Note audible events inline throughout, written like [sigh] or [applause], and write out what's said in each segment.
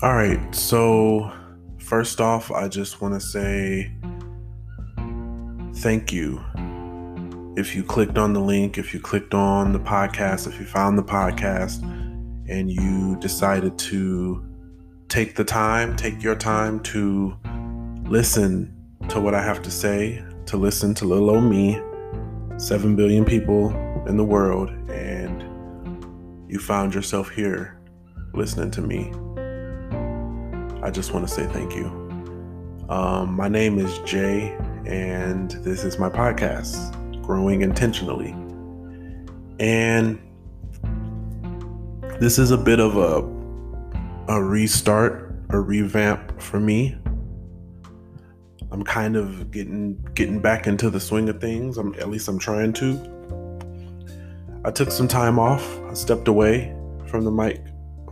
All right, so first off, I just want to say thank you. If you clicked on the link, if you clicked on the podcast, if you found the podcast and you decided to take the time, take your time to listen to what I have to say, to listen to little old me, 7 billion people in the world, and you found yourself here listening to me. I just want to say thank you. Um, my name is Jay, and this is my podcast, Growing Intentionally. And this is a bit of a, a restart, a revamp for me. I'm kind of getting getting back into the swing of things. I'm at least I'm trying to. I took some time off. I stepped away from the mic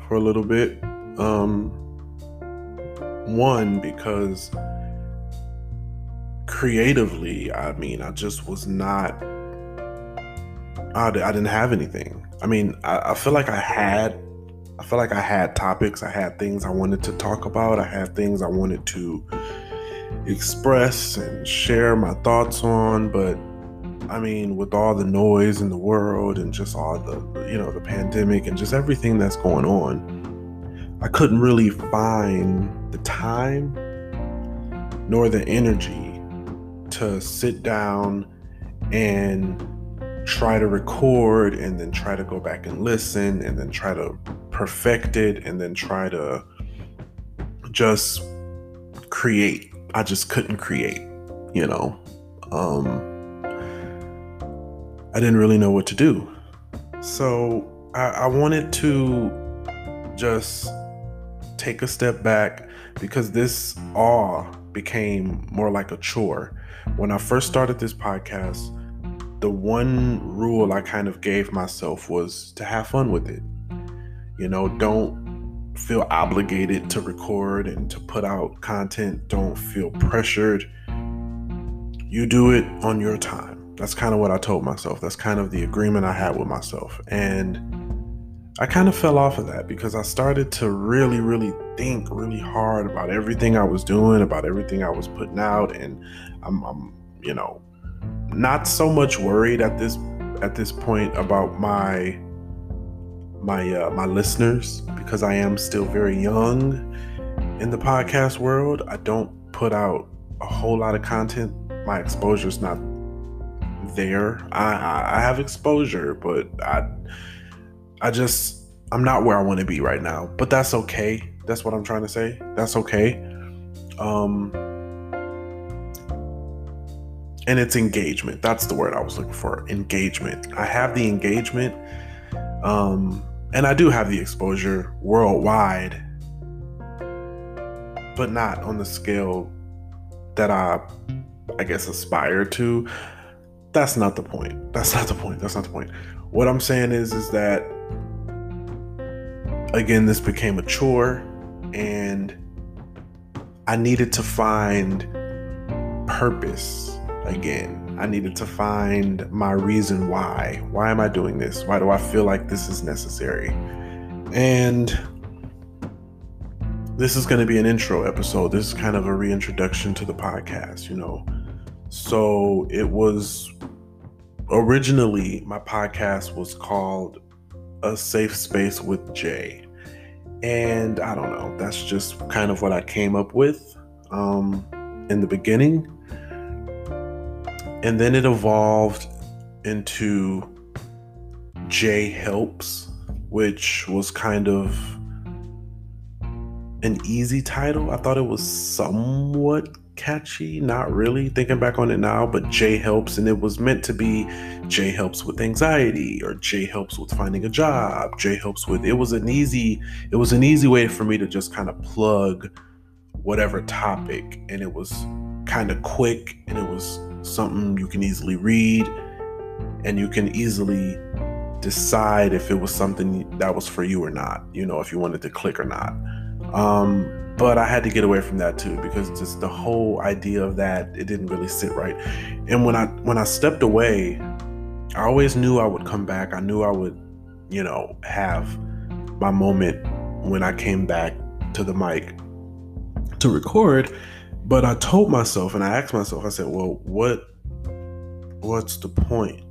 for a little bit. Um, one, because creatively, I mean, I just was not, I, I didn't have anything. I mean, I, I feel like I had, I feel like I had topics, I had things I wanted to talk about, I had things I wanted to express and share my thoughts on, but I mean, with all the noise in the world and just all the, you know, the pandemic and just everything that's going on, I couldn't really find the time nor the energy to sit down and try to record and then try to go back and listen and then try to perfect it and then try to just create. I just couldn't create, you know. Um I didn't really know what to do. So I, I wanted to just take a step back because this awe became more like a chore. When I first started this podcast, the one rule I kind of gave myself was to have fun with it. You know, don't feel obligated to record and to put out content, don't feel pressured. You do it on your time. That's kind of what I told myself. That's kind of the agreement I had with myself. And I kind of fell off of that because I started to really, really think really hard about everything I was doing, about everything I was putting out, and I'm, I'm you know, not so much worried at this at this point about my my uh, my listeners because I am still very young in the podcast world. I don't put out a whole lot of content. My exposure is not there. I, I have exposure, but I I just I'm not where I want to be right now, but that's okay. That's what I'm trying to say. That's okay. Um and it's engagement. That's the word I was looking for. Engagement. I have the engagement um and I do have the exposure worldwide but not on the scale that I I guess aspire to. That's not the point. That's not the point. That's not the point. What I'm saying is is that again, this became a chore and I needed to find purpose again. I needed to find my reason why. Why am I doing this? Why do I feel like this is necessary? And this is going to be an intro episode. This is kind of a reintroduction to the podcast, you know. So it was originally my podcast was called A Safe Space with Jay. And I don't know, that's just kind of what I came up with um, in the beginning. And then it evolved into Jay Helps, which was kind of an easy title. I thought it was somewhat catchy, not really thinking back on it now, but Jay helps, and it was meant to be Jay helps with anxiety or Jay helps with finding a job. Jay helps with it was an easy, it was an easy way for me to just kind of plug whatever topic, and it was kind of quick, and it was something you can easily read, and you can easily decide if it was something that was for you or not. You know, if you wanted to click or not. Um, but I had to get away from that too because just the whole idea of that it didn't really sit right. And when I when I stepped away, I always knew I would come back. I knew I would, you know, have my moment when I came back to the mic to record. But I told myself and I asked myself, I said, well, what what's the point?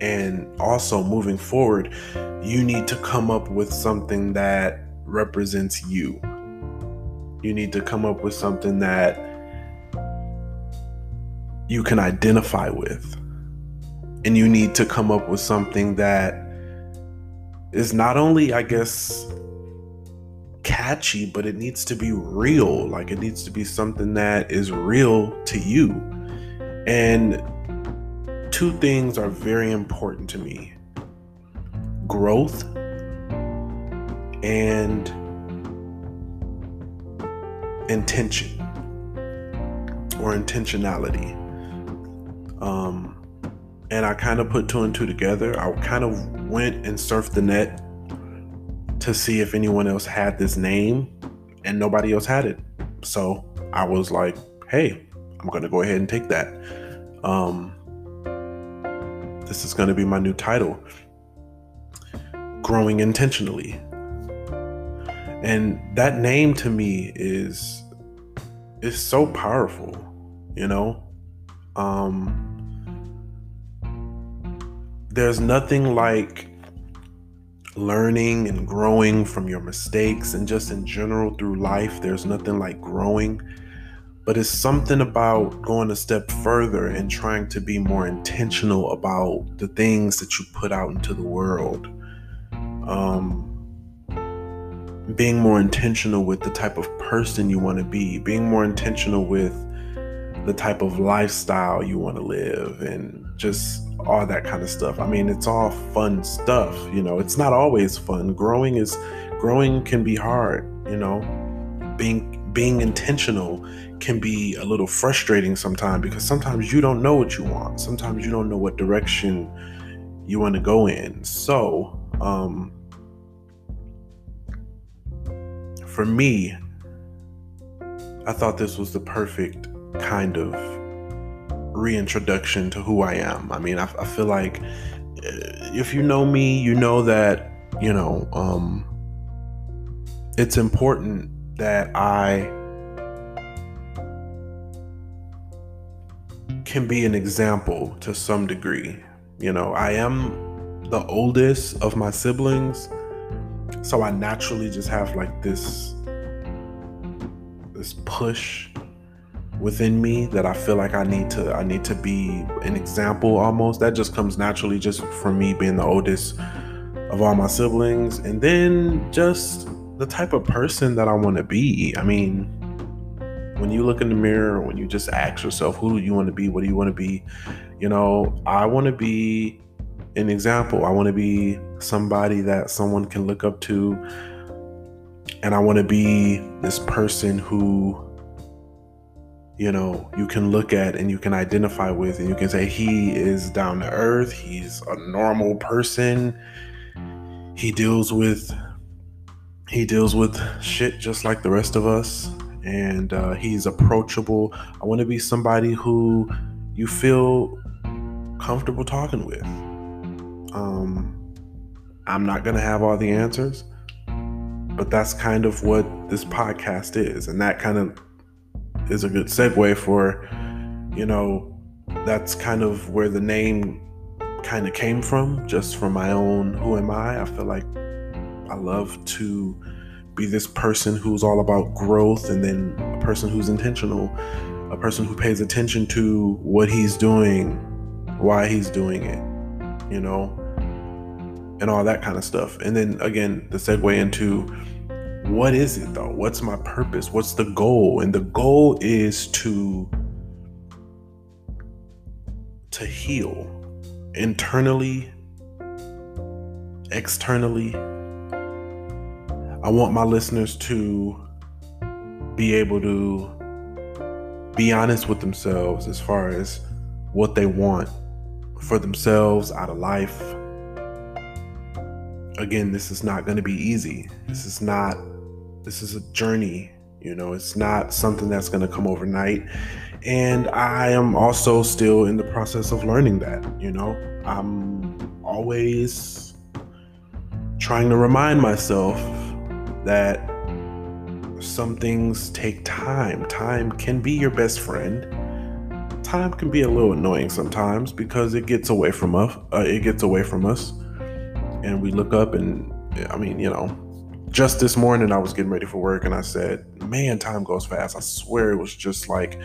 And also moving forward, you need to come up with something that represents you. You need to come up with something that you can identify with. And you need to come up with something that is not only, I guess, catchy, but it needs to be real. Like it needs to be something that is real to you. And two things are very important to me growth and intention or intentionality. Um, and I kind of put two and two together. I kind of went and surfed the net to see if anyone else had this name, and nobody else had it. So I was like, hey, I'm going to go ahead and take that. Um, this is going to be my new title Growing Intentionally. And that name to me is is so powerful, you know? Um there's nothing like learning and growing from your mistakes and just in general through life. There's nothing like growing, but it's something about going a step further and trying to be more intentional about the things that you put out into the world. Um, being more intentional with the type of person you want to be, being more intentional with the type of lifestyle you want to live, and just all that kind of stuff. I mean, it's all fun stuff, you know. It's not always fun. Growing is growing can be hard, you know. Being being intentional can be a little frustrating sometimes because sometimes you don't know what you want. Sometimes you don't know what direction you want to go in. So, um for me, I thought this was the perfect kind of reintroduction to who I am. I mean, I, I feel like uh, if you know me, you know that, you know, um, it's important that I can be an example to some degree. You know, I am the oldest of my siblings so I naturally just have like this this push within me that I feel like I need to I need to be an example almost that just comes naturally just from me being the oldest of all my siblings and then just the type of person that I want to be. I mean, when you look in the mirror, when you just ask yourself who do you want to be, what do you want to be? You know, I want to be an example. I want to be somebody that someone can look up to. And I want to be this person who, you know, you can look at and you can identify with, and you can say, he is down to earth. He's a normal person. He deals with. He deals with shit just like the rest of us, and uh, he's approachable. I want to be somebody who you feel comfortable talking with. Um, I'm not going to have all the answers, but that's kind of what this podcast is. And that kind of is a good segue for, you know, that's kind of where the name kind of came from, just from my own who am I. I feel like I love to be this person who's all about growth and then a person who's intentional, a person who pays attention to what he's doing, why he's doing it, you know, and all that kind of stuff. And then again, the segue into what is it though? What's my purpose? What's the goal? And the goal is to to heal internally, externally. I want my listeners to be able to be honest with themselves as far as what they want for themselves out of life, again, this is not going to be easy. This is not, this is a journey. You know, it's not something that's going to come overnight. And I am also still in the process of learning that. You know, I'm always trying to remind myself that some things take time. Time can be your best friend. Time can be a little annoying sometimes because it gets away from us. Uh, it gets away from us, and we look up and I mean, you know, just this morning I was getting ready for work and I said, "Man, time goes fast." I swear it was just like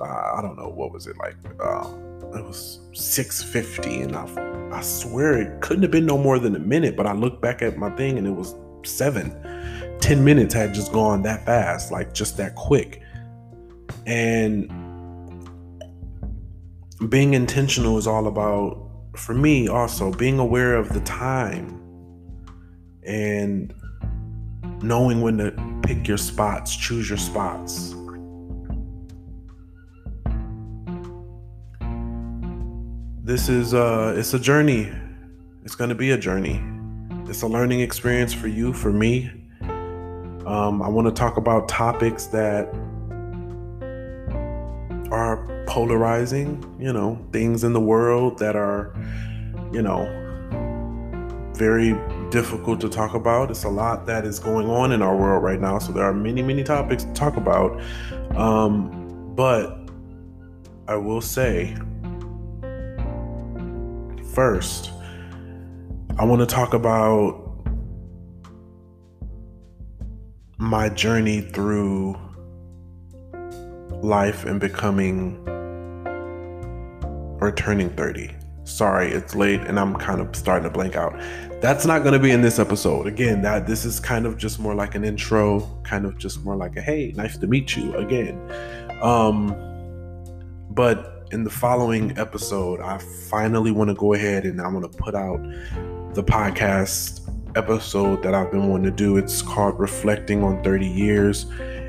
uh, I don't know what was it like. Um, it was 6:50, and I I swear it couldn't have been no more than a minute. But I looked back at my thing and it was seven. 10 minutes had just gone that fast, like just that quick. And being intentional is all about, for me also, being aware of the time and knowing when to pick your spots, choose your spots. This is uh it's a journey. It's going to be a journey. It's a learning experience for you, for me. Um, I want to talk about topics that are polarizing, you know, things in the world that are, you know, very difficult to talk about. It's a lot that is going on in our world right now. So there are many, many topics to talk about. Um, but I will say, first, I want to talk about my journey through life and becoming or turning 30 sorry it's late and i'm kind of starting to blank out. That's not going to be in this episode. Again that this is kind of just more like an intro kind of just more like a hey nice to meet you again. Um but in the following episode i finally want to go ahead and i'm going to put out the podcast episode that i've been wanting to do. It's called reflecting on 30 years.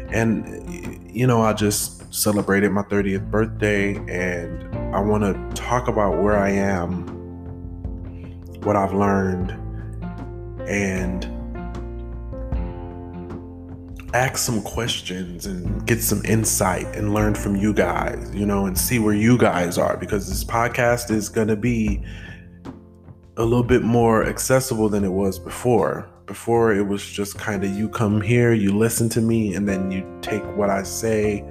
And you know i just celebrated my 30th birthday and I want to talk about where I am, what I've learned, and ask some questions and get some insight and learn from you guys, you know, and see where you guys are because this podcast is going to be a little bit more accessible than it was before. Before it was just kind of you come here, you listen to me, and then you take what I say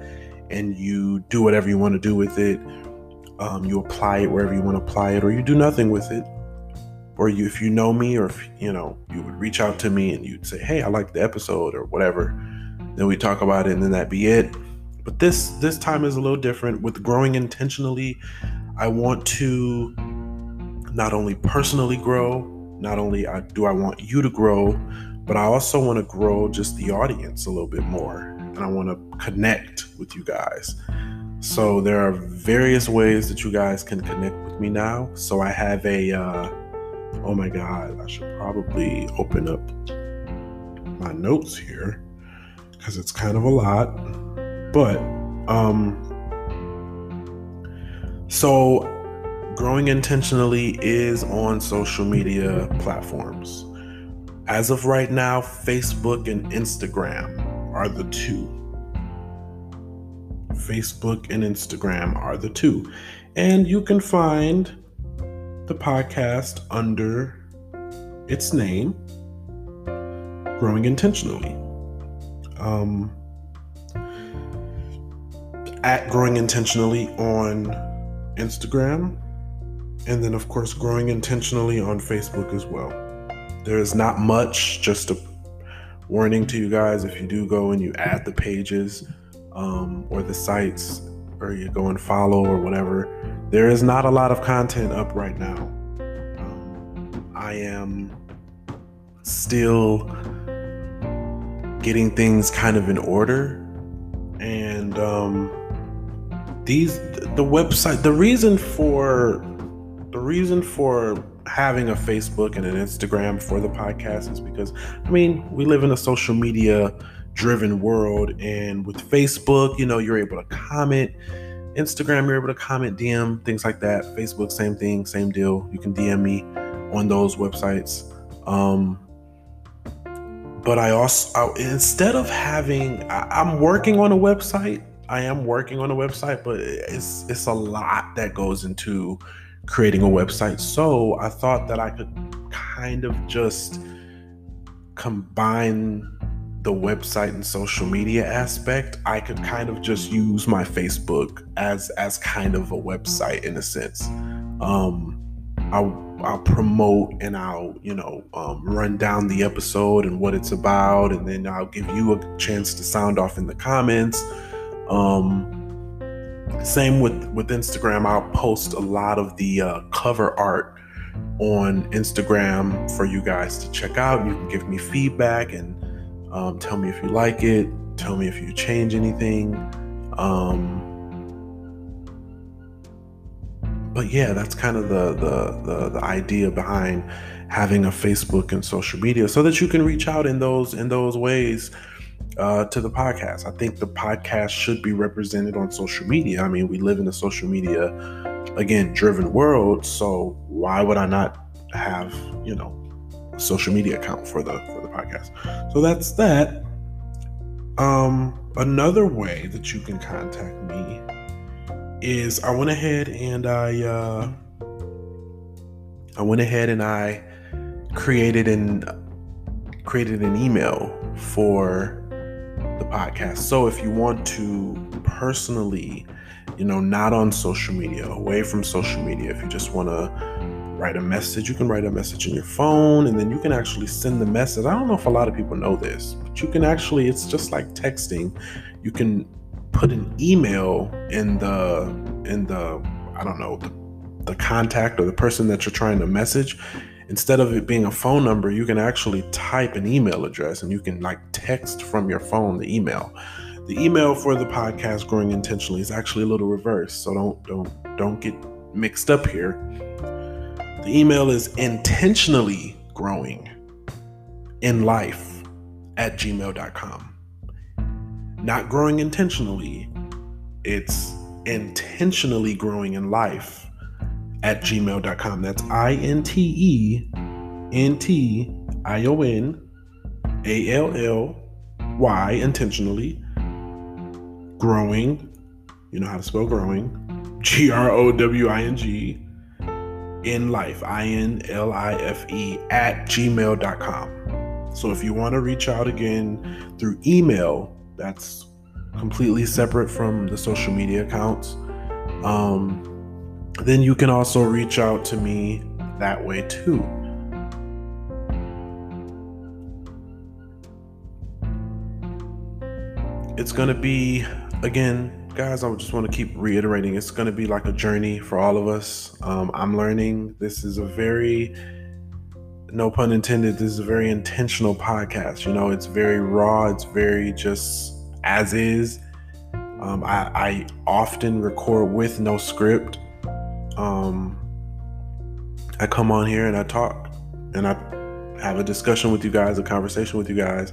and you do whatever you want to do with it. Um, you apply it wherever you want to apply it, or you do nothing with it. Or you, if you know me, or if you know, you would reach out to me and you'd say, "Hey, I like the episode," or whatever. Then we talk about it, and then that be it. But this this time is a little different. With growing intentionally, I want to not only personally grow, not only I, do I want you to grow, but I also want to grow just the audience a little bit more and I want to connect with you guys. So there are various ways that you guys can connect with me now. So I have a, uh, oh my God, I should probably open up my notes here because it's kind of a lot. But, um, so growing intentionally is on social media platforms. As of right now, Facebook and Instagram are the two. Facebook and Instagram are the two. And you can find the podcast under its name, Growing Intentionally. Um, at Growing Intentionally on Instagram, and then, of course, Growing Intentionally on Facebook as well. There is not much, just a warning to you guys if you do go and you add the pages um, or the sites or you go and follow or whatever, there is not a lot of content up right now. Um, I am still getting things kind of in order and um, these the website the reason for the reason for having a Facebook and an Instagram for the podcast is because, I mean, we live in a social media driven world. And with Facebook, you know, you're able to comment. Instagram, you're able to comment, DM, things like that. Facebook, same thing, same deal. You can DM me on those websites. Um, but I also, I, instead of having, I, I'm working on a website. I am working on a website, but it's it's a lot that goes into creating a website. So I thought that I could kind of just combine the website and social media aspect, I could kind of just use my Facebook as as kind of a website in a sense. Um, I'll I'll promote and I'll you know um, run down the episode and what it's about, and then I'll give you a chance to sound off in the comments. Um, same with with Instagram. I'll post a lot of the uh, cover art on Instagram for you guys to check out. You can give me feedback and um, tell me if you like it. Tell me if you change anything. Um, but yeah, that's kind of the, the, the the idea behind having a Facebook and social media, so that you can reach out in those in those ways uh, to the podcast. I think the podcast should be represented on social media. I mean, we live in a social media again driven world, so why would I not have you know a social media account for the for podcast. So that's that. Um, another way that you can contact me is I went ahead and I uh, I went ahead and I created an created an email for the podcast. So if you want to personally, you know, not on social media, away from social media, if you just want to write a message. You can write a message in your phone and then you can actually send the message. I don't know if a lot of people know this, but you can actually, it's just like texting. You can put an email in the, in the, I don't know, the, the contact or the person that you're trying to message. Instead of it being a phone number, you can actually type an email address and you can like text from your phone the email. The email for the podcast growing intentionally is actually a little reverse. So don't don't don't get mixed up here the email is intentionally growing in life at gmail.com. Not growing intentionally, it's intentionally growing in life at gmail.com. That's I N T E N T I O N A L L Y intentionally growing. You know how to spell growing. G R O W I N G in life, I N L I F E, at gmail.com. So if you want to reach out again through email, that's completely separate from the social media accounts. Um, then you can also reach out to me that way too. It's going to be, again, guys, I just want to keep reiterating it's going to be like a journey for all of us. Um, I'm learning. This is a very, no pun intended, this is a very intentional podcast. You know, it's very raw, it's very just as is. Um, I, I, often record with no script. Um, I come on here and I talk and I have a discussion with you guys, a conversation with you guys.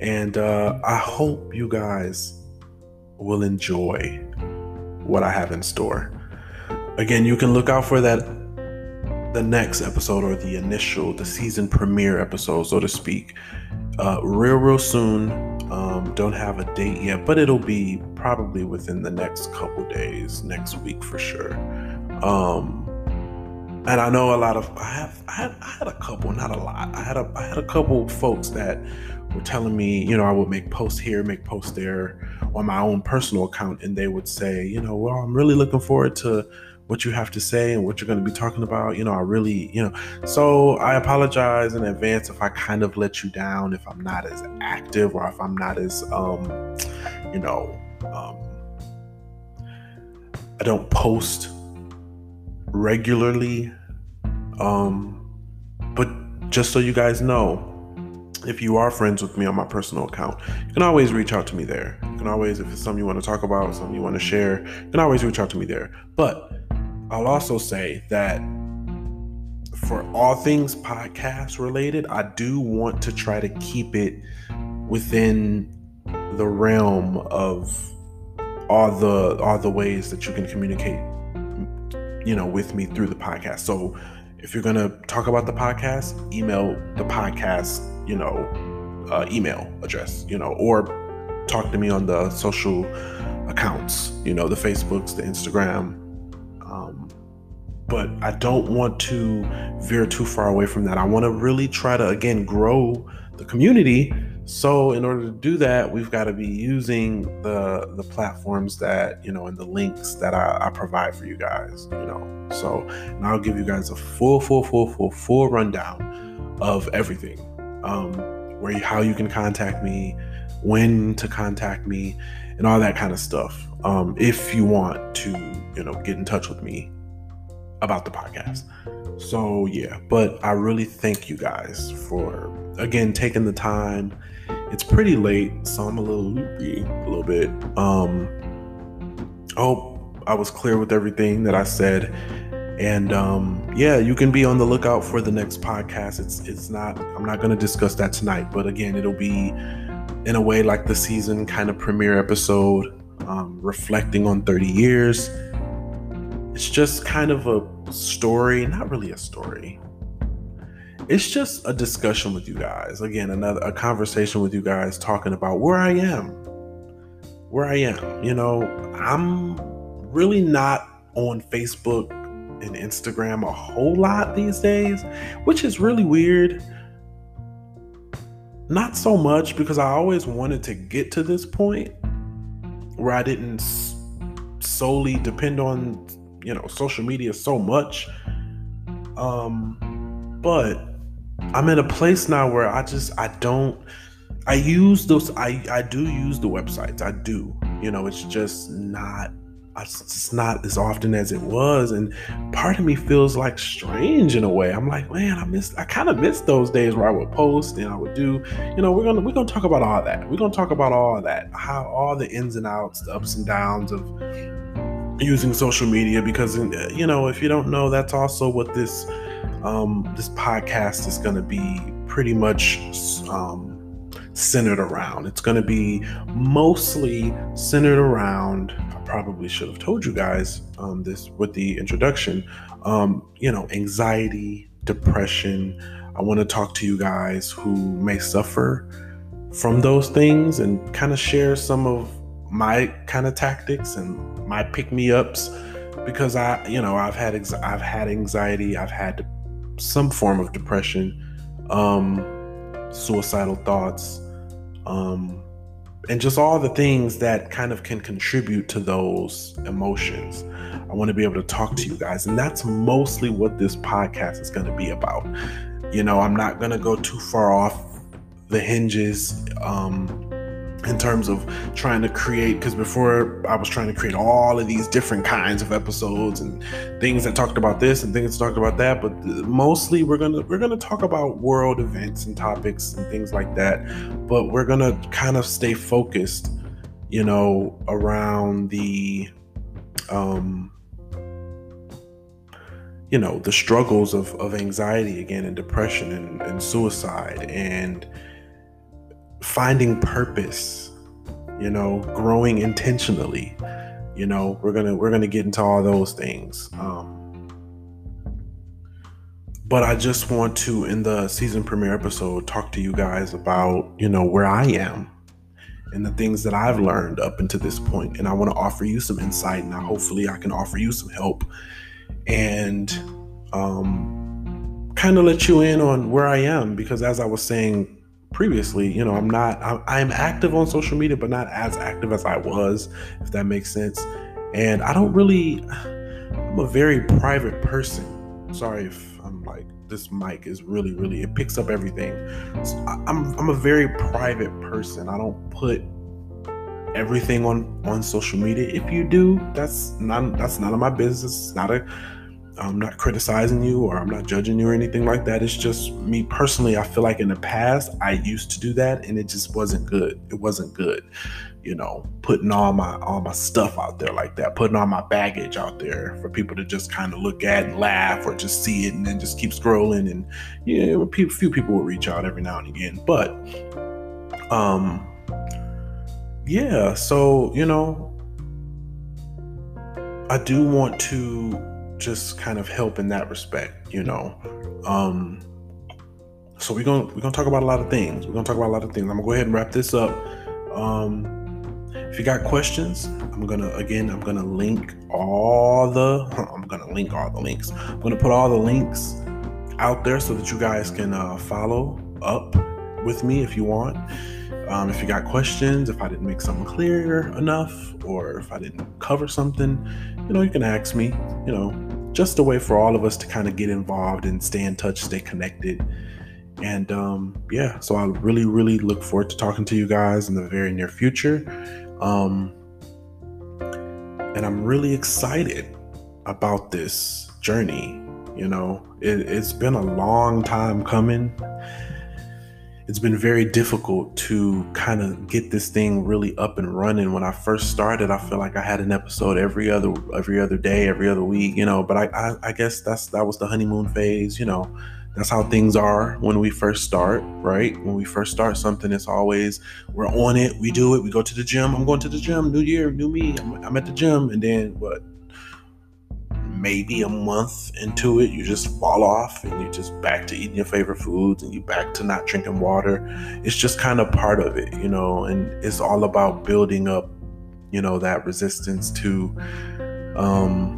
And uh, I hope you guys will enjoy what I have in store. Again, you can look out for that the next episode or the initial, the season premiere episode, so to speak, uh, real, real soon. Um, don't have a date yet, but it'll be probably within the next couple days, next week for sure. Um, and I know a lot of I have I had, I had a couple, not a lot. I had a I had a couple folks that were telling me, you know, I would make posts here, make posts there on my own personal account, and they would say, you know, well, I'm really looking forward to what you have to say and what you're going to be talking about. You know, I really, you know, so I apologize in advance if I kind of let you down, if I'm not as active or if I'm not as, um, you know, um, I don't post regularly. Um, but just so you guys know, if you are friends with me on my personal account, you can always reach out to me there. Can always, if it's something you want to talk about, something you want to share, you can always reach out to me there. But I'll also say that for all things podcast related, I do want to try to keep it within the realm of all the all the ways that you can communicate you know with me through the podcast. So if you're gonna talk about the podcast, email the podcast you know, uh, email address, you know, or talk to me on the social accounts, you know, the Facebooks, the Instagram. Um, but I don't want to veer too far away from that. I want to really try to, again, grow the community So in order to do that, we've got to be using the the platforms that you know and the links that I, I provide for you guys. You know, so and I'll give you guys a full, full, full, full, full rundown of everything. Um, where you, how you can contact me, when to contact me, and all that kind of stuff. Um, if you want to, you know, get in touch with me about the podcast. So yeah, but I really thank you guys for again taking the time. It's pretty late, so I'm a little loopy a little bit. Um I hope I was clear with everything that I said. And um yeah, you can be on the lookout for the next podcast. It's it's not I'm not gonna discuss that tonight, but again, it'll be in a way like the season kind of premiere episode, um, reflecting on 30 years it's just kind of a story, not really a story. It's just a discussion with you guys. Again, another a conversation with you guys talking about where I am. Where I am. You know, I'm really not on Facebook and Instagram a whole lot these days, which is really weird. Not so much because I always wanted to get to this point where I didn't solely depend on you know social media so much. Um but i'm in a place now where i just i don't i use those i i do use the websites. I do you know it's just not it's not as often as it was and part of me feels like strange in a way. I'm like man i miss i kind of miss those days where i would post and i would do you know we're gonna we're gonna talk about all that. We're gonna talk about all that. How all the ins and outs the ups and downs of using social media because uh, you know if you don't know that's also what this um, this podcast is to be pretty much um, centered around. It's going to be mostly centered around i probably should have told you guys um, this with the introduction um, you know anxiety depression. I want to talk to you guys who may suffer from those things and kind of share some of my kind of tactics and my pick me ups because I, you know, I've had ex- I've had anxiety, I've had some form of depression, um, suicidal thoughts, um, and just all the things that kind of can contribute to those emotions. I want to be able to talk to you guys, and that's mostly what this podcast is going to be about. You know, I'm not going to go too far off the hinges. Um, in terms of trying to create because before I was trying to create all of these different kinds of episodes and things that talked about this and things that talked about that but mostly we're gonna we're gonna talk about world events and topics and things like that but we're gonna kind of stay focused you know around the um you know the struggles of, of anxiety again and depression and, and suicide and finding purpose, you know, growing intentionally. You know, we're gonna we're gonna get into all those things. Um, but I just want to, in the season premiere episode, talk to you guys about you know where I am and the things that I've learned up until this point, and I want to offer you some insight, and hopefully I can offer you some help and um, kind of let you in on where I am because as I was saying previously you know i'm not i'm active on social media but not as active as i was if that makes sense. And i don't really i'm a very private person. Sorry if i'm like this mic is really really it picks up everything. So i'm i'm a very private person. I don't put everything on on social media. If you do that's not that's none of my business. It's not a I'm not criticizing you or I'm not judging you or anything like that. It's just me personally. I feel like in the past I used to do that and it just wasn't good. It wasn't good, you know, putting all my all my stuff out there like that, putting all my baggage out there for people to just kind of look at and laugh or just see it and then just keep scrolling. And yeah, a few people will reach out every now and again, but um, yeah. So you know, I do want to just kind of help in that respect, you know. Um, so we're gonna we're gonna talk about a lot of things. We're gonna talk about a lot of things. I'm gonna go ahead and wrap this up. Um, if you got questions, I'm gonna again I'm gonna link all the I'm gonna link all the links. I'm gonna put all the links out there so that you guys can uh, follow up with me if you want. Um, if you got questions, if I didn't make something clear enough, or if I didn't cover something, you know, you can ask me. You know, just a way for all of us to kind of get involved and stay in touch, stay connected. And um, yeah, so I really, really look forward to talking to you guys in the very near future. Um, and I'm really excited about this journey. You know, it, it's been a long time coming. It's been very difficult to kind of get this thing really up and running. When I first started, I feel like I had an episode every other every other day, every other week, you know. But I, I, I guess that's that was the honeymoon phase, you know that's how things are when we first start, right? When we first start something, it's always we're on it, we do it, we go to the gym. I'm going to the gym, new year, new me. I'm, I'm at the gym, and then what? Maybe a month into it, you just fall off and you're just back to eating your favorite foods and you're back to not drinking water. It's just kind of part of it, you know, and it's all about building up, you know, that resistance to um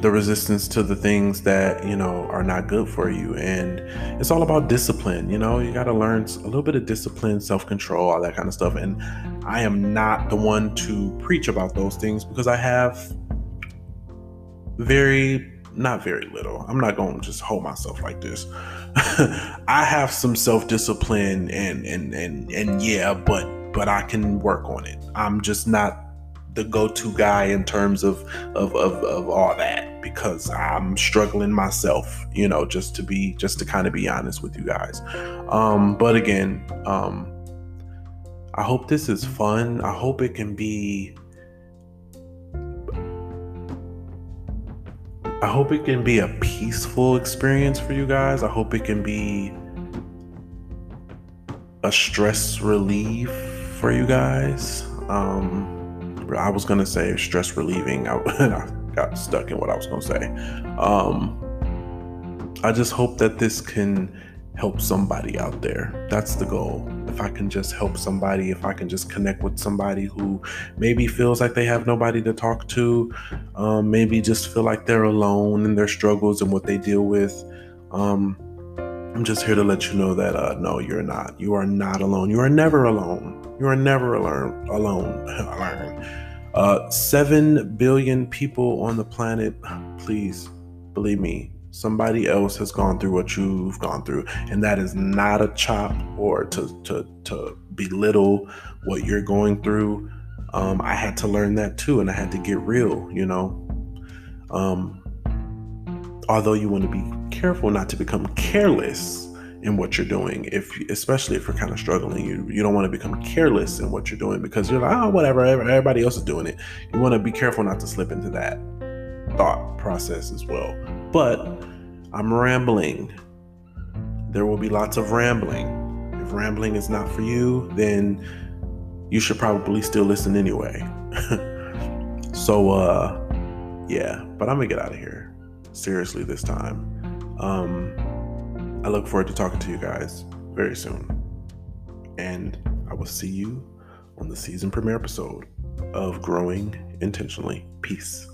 the resistance to the things that you know are not good for you. And it's all about discipline you know you got to learn a little bit of discipline self-control all that kind of stuff. And i am not the one to preach about those things because i have very not very little i'm not going to just hold myself like this [laughs] i have some self-discipline and and and and yeah but but i can work on it i'm just not the go-to guy in terms of, of of of all that because I'm struggling myself, you know, just to be just to kind of be honest with you guys. Um, but again, um, I hope this is fun. I hope it can be I hope it can be a peaceful experience for you guys. I hope it can be a stress relief for you guys. Um, I was gonna say stress relieving. I, [laughs] I got stuck in what I was gonna say. Um, I just hope that this can help somebody out there. That's the goal. If I can just help somebody, if I can just connect with somebody who maybe feels like they have nobody to talk to, um, maybe just feel like they're alone in their struggles and what they deal with. Um, I'm just here to let you know that uh, no, you're not. You are not alone. You are never alone. You are never alone. Alone. [laughs] Uh, Seven billion people on the planet. Please believe me, somebody else has gone through what you've gone through, and that is not a chop or to to to belittle what you're going through. Um, I had to learn that too, and I had to get real. You know. Um, although you want to be careful not to become careless in what you're doing if especially if you're kind of struggling you you don't want to become careless in what you're doing because you're like oh whatever everybody else is doing it you want to be careful not to slip into that thought process as well but i'm rambling there will be lots of rambling if rambling is not for you then you should probably still listen anyway [laughs] so uh yeah but i'm gonna get out of here seriously this time um I look forward to talking to you guys very soon. And I will see you on the season premiere episode of Growing Intentionally. Peace.